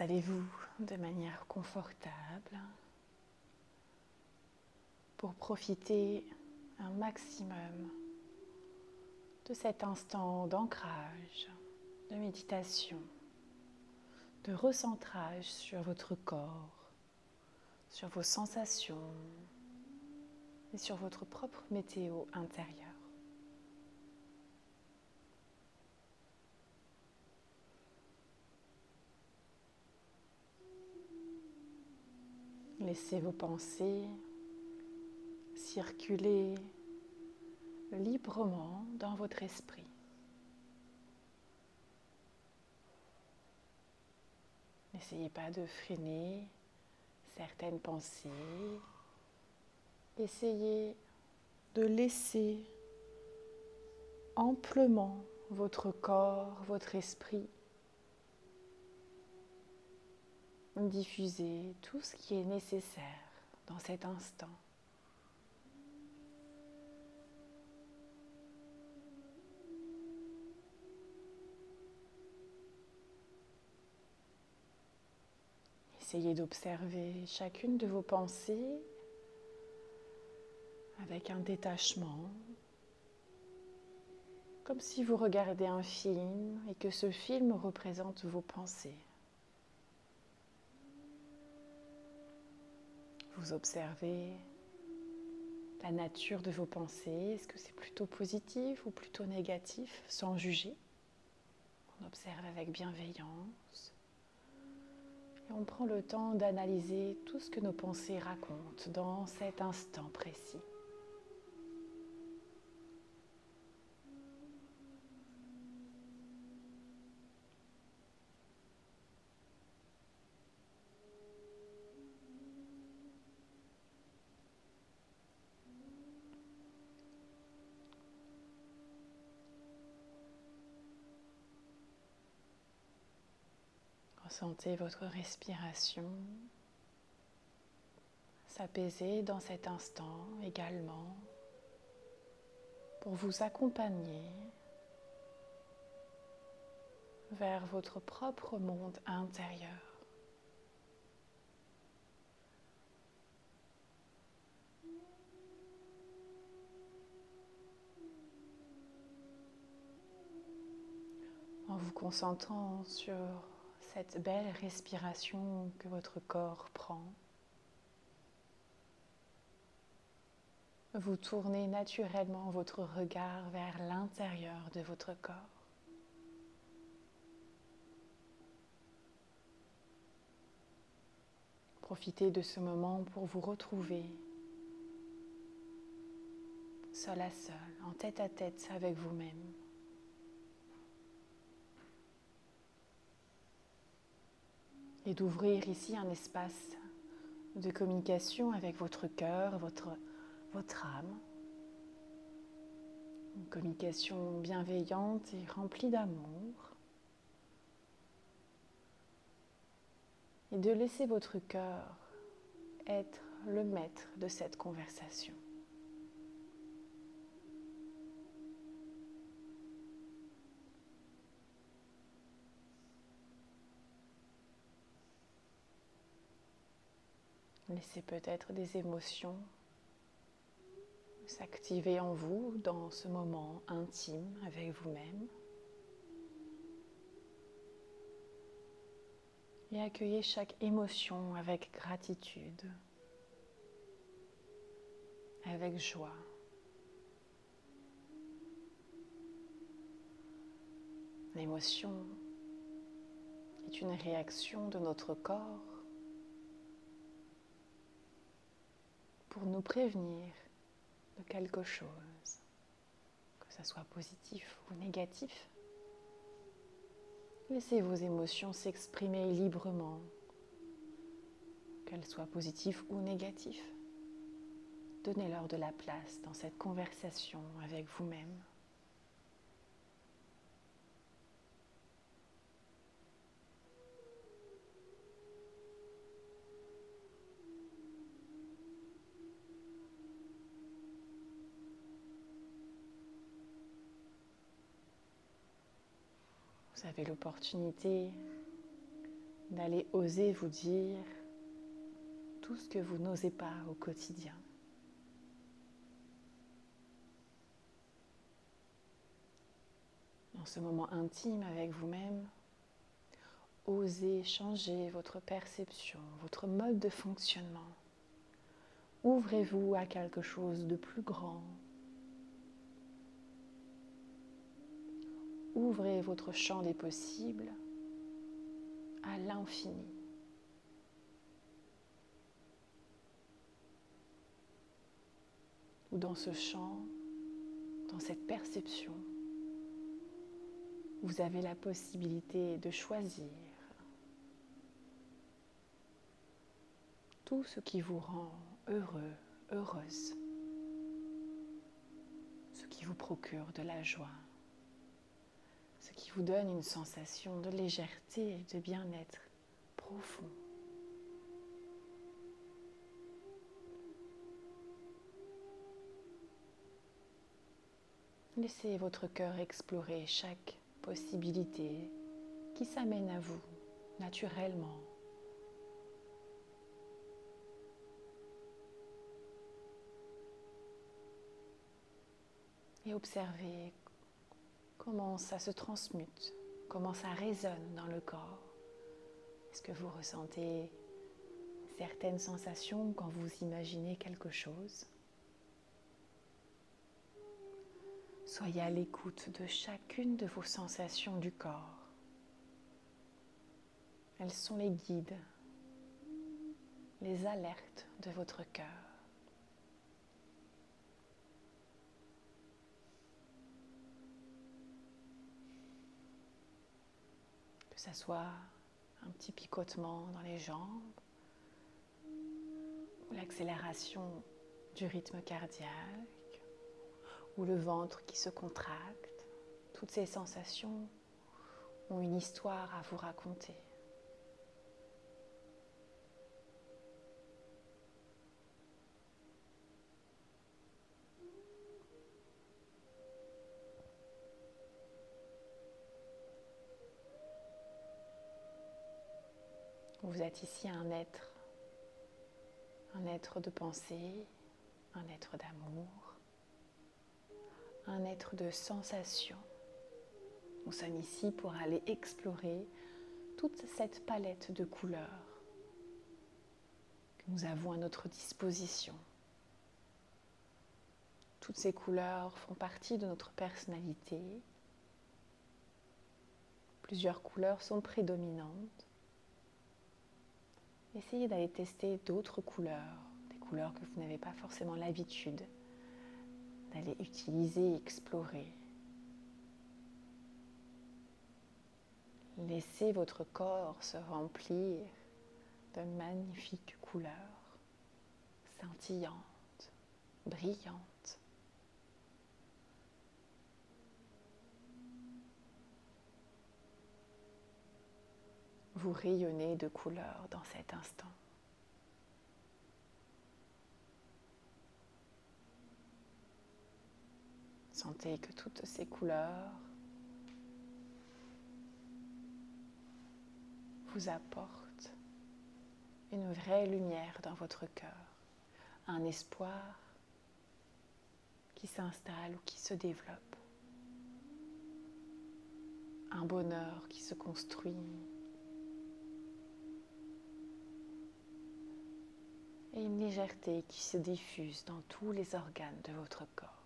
Installez-vous de manière confortable pour profiter un maximum de cet instant d'ancrage, de méditation, de recentrage sur votre corps, sur vos sensations et sur votre propre météo intérieure. Laissez vos pensées circuler librement dans votre esprit. N'essayez pas de freiner certaines pensées. Essayez de laisser amplement votre corps, votre esprit diffuser tout ce qui est nécessaire dans cet instant. Essayez d'observer chacune de vos pensées avec un détachement, comme si vous regardez un film et que ce film représente vos pensées. Vous observez la nature de vos pensées? Est-ce que c'est plutôt positif ou plutôt négatif, sans juger? On observe avec bienveillance. Et on prend le temps d'analyser tout ce que nos pensées racontent dans cet instant précis. Sentez votre respiration s'apaiser dans cet instant également pour vous accompagner vers votre propre monde intérieur. En vous concentrant sur cette belle respiration que votre corps prend. Vous tournez naturellement votre regard vers l'intérieur de votre corps. Profitez de ce moment pour vous retrouver seul à seul, en tête à tête avec vous-même. Et d'ouvrir ici un espace de communication avec votre cœur, votre, âme. Une communication bienveillante et remplie d'amour. Et de laisser votre cœur être le maître de cette conversation. Laissez peut-être des émotions s'activer en vous dans ce moment intime avec vous-même. Et accueillez chaque émotion avec gratitude, avec joie. L'émotion est une réaction de notre corps pour nous prévenir de quelque chose, que ce soit positif ou négatif. Laissez vos émotions s'exprimer librement, qu'elles soient positives ou négatives. Donnez-leur de la place dans cette conversation avec vous-même. Vous avez l'opportunité d'aller oser vous dire tout ce que vous n'osez pas au quotidien. Dans ce moment intime avec vous-même, osez changer votre perception, votre mode de fonctionnement. Ouvrez-vous à quelque chose de plus grand. Ouvrez votre champ des possibles à l'infini. Ou dans ce champ, dans cette perception, vous avez la possibilité de choisir tout ce qui vous rend heureux, heureuse, ce qui vous procure de la joie, vous donne une sensation de légèreté et de bien-être profond. Laissez votre cœur explorer chaque possibilité qui s'amène à vous naturellement. et observez comment ça se transmute, comment ça résonne dans le corps? Est-ce que vous ressentez certaines sensations quand vous imaginez quelque chose? Soyez à l'écoute de chacune de vos sensations du corps. Elles sont les guides, les alertes de votre cœur. Que ce soit un petit picotement dans les jambes ou l'accélération du rythme cardiaque ou le ventre qui se contracte. Toutes ces sensations ont une histoire à vous raconter. Vous êtes ici un être, un être de pensée, un être d'amour, un être de sensation. Nous sommes ici pour aller explorer toute cette palette de couleurs que nous avons à notre disposition. Toutes ces couleurs font partie de notre personnalité. Plusieurs couleurs sont prédominantes. Essayez d'aller tester d'autres couleurs, des couleurs que vous n'avez pas forcément l'habitude d'aller utiliser explorer. Laissez votre corps se remplir de magnifiques couleurs scintillantes, brillantes. Vous rayonnez de couleurs dans cet instant. Sentez que toutes ces couleurs vous apportent une vraie lumière dans votre cœur, un espoir qui s'installe ou qui se développe, un bonheur qui se construit et une légèreté qui se diffuse dans tous les organes de votre corps.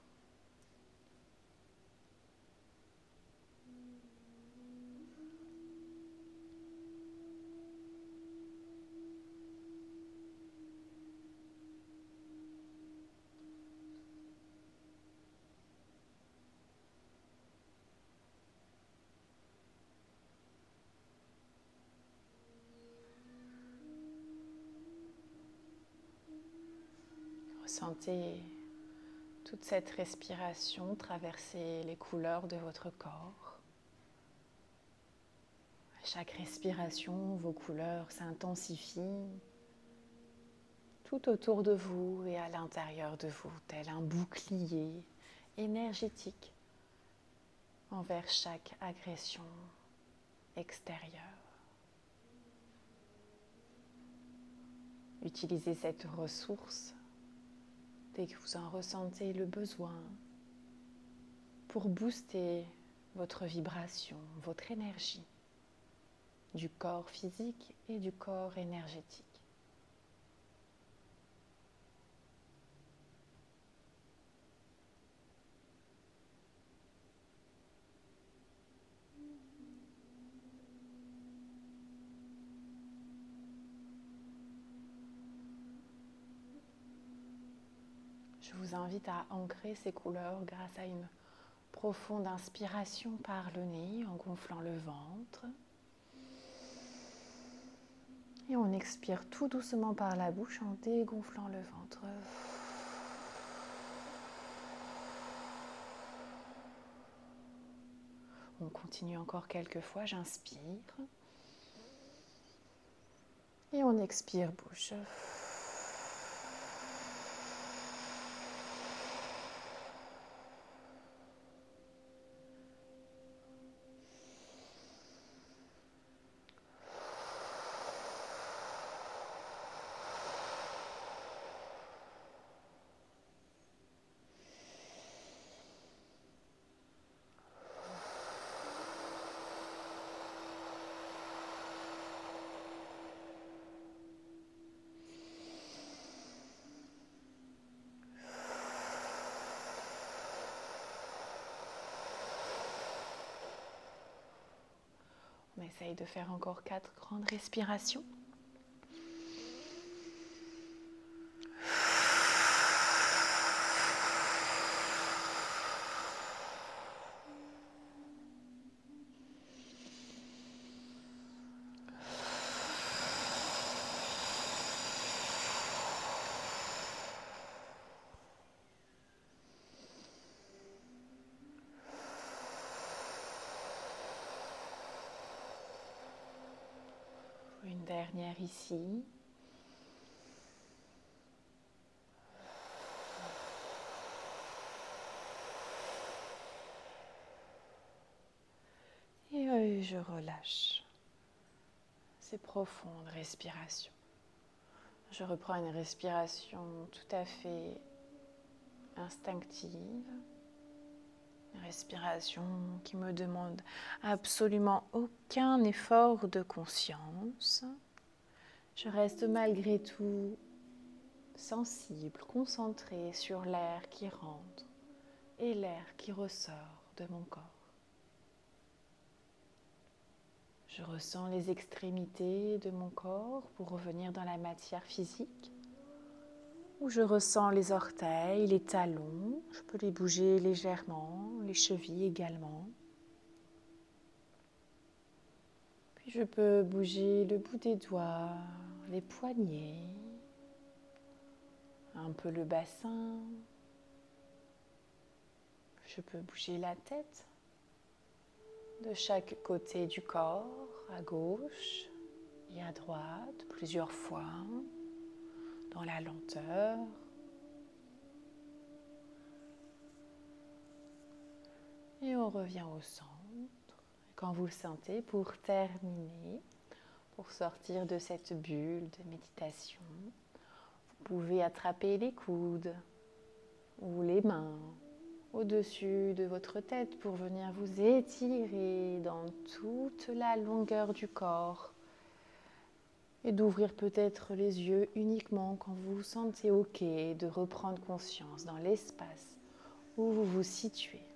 Sentez toute cette respiration traverser les couleurs de votre corps. À chaque respiration, vos couleurs s'intensifient tout autour de vous et à l'intérieur de vous, tel un bouclier énergétique envers chaque agression extérieure. Utilisez cette ressource dès que vous en ressentez le besoin pour booster votre vibration, votre énergie du corps physique et du corps énergétique. Je invite à ancrer ces couleurs grâce à une profonde inspiration par le nez en gonflant le ventre. Et on expire tout doucement par la bouche en dégonflant le ventre. On continue encore quelques fois, j'inspire. Et on expire bouche. Essaye de faire encore quatre grandes respirations. Dernière ici. Et euh, je relâche ces profondes respirations. Je reprends une respiration tout à fait instinctive. Respiration qui me demande absolument aucun effort de conscience. Je reste malgré tout sensible, concentré sur l'air qui rentre et l'air qui ressort de mon corps. Je ressens les extrémités de mon corps pour revenir dans la matière physique où je ressens les orteils, les talons, je peux les bouger légèrement, les chevilles également. Puis je peux bouger le bout des doigts, les poignets, un peu le bassin. Je peux bouger la tête de chaque côté du corps, à gauche et à droite, plusieurs fois dans la lenteur. Et on revient au centre. Quand vous le sentez, pour terminer, pour sortir de cette bulle de méditation, vous pouvez attraper les coudes ou les mains au-dessus de votre tête pour venir vous étirer dans toute la longueur du corps et d'ouvrir peut-être les yeux uniquement quand vous vous sentez OK, de reprendre conscience dans l'espace où vous vous situez.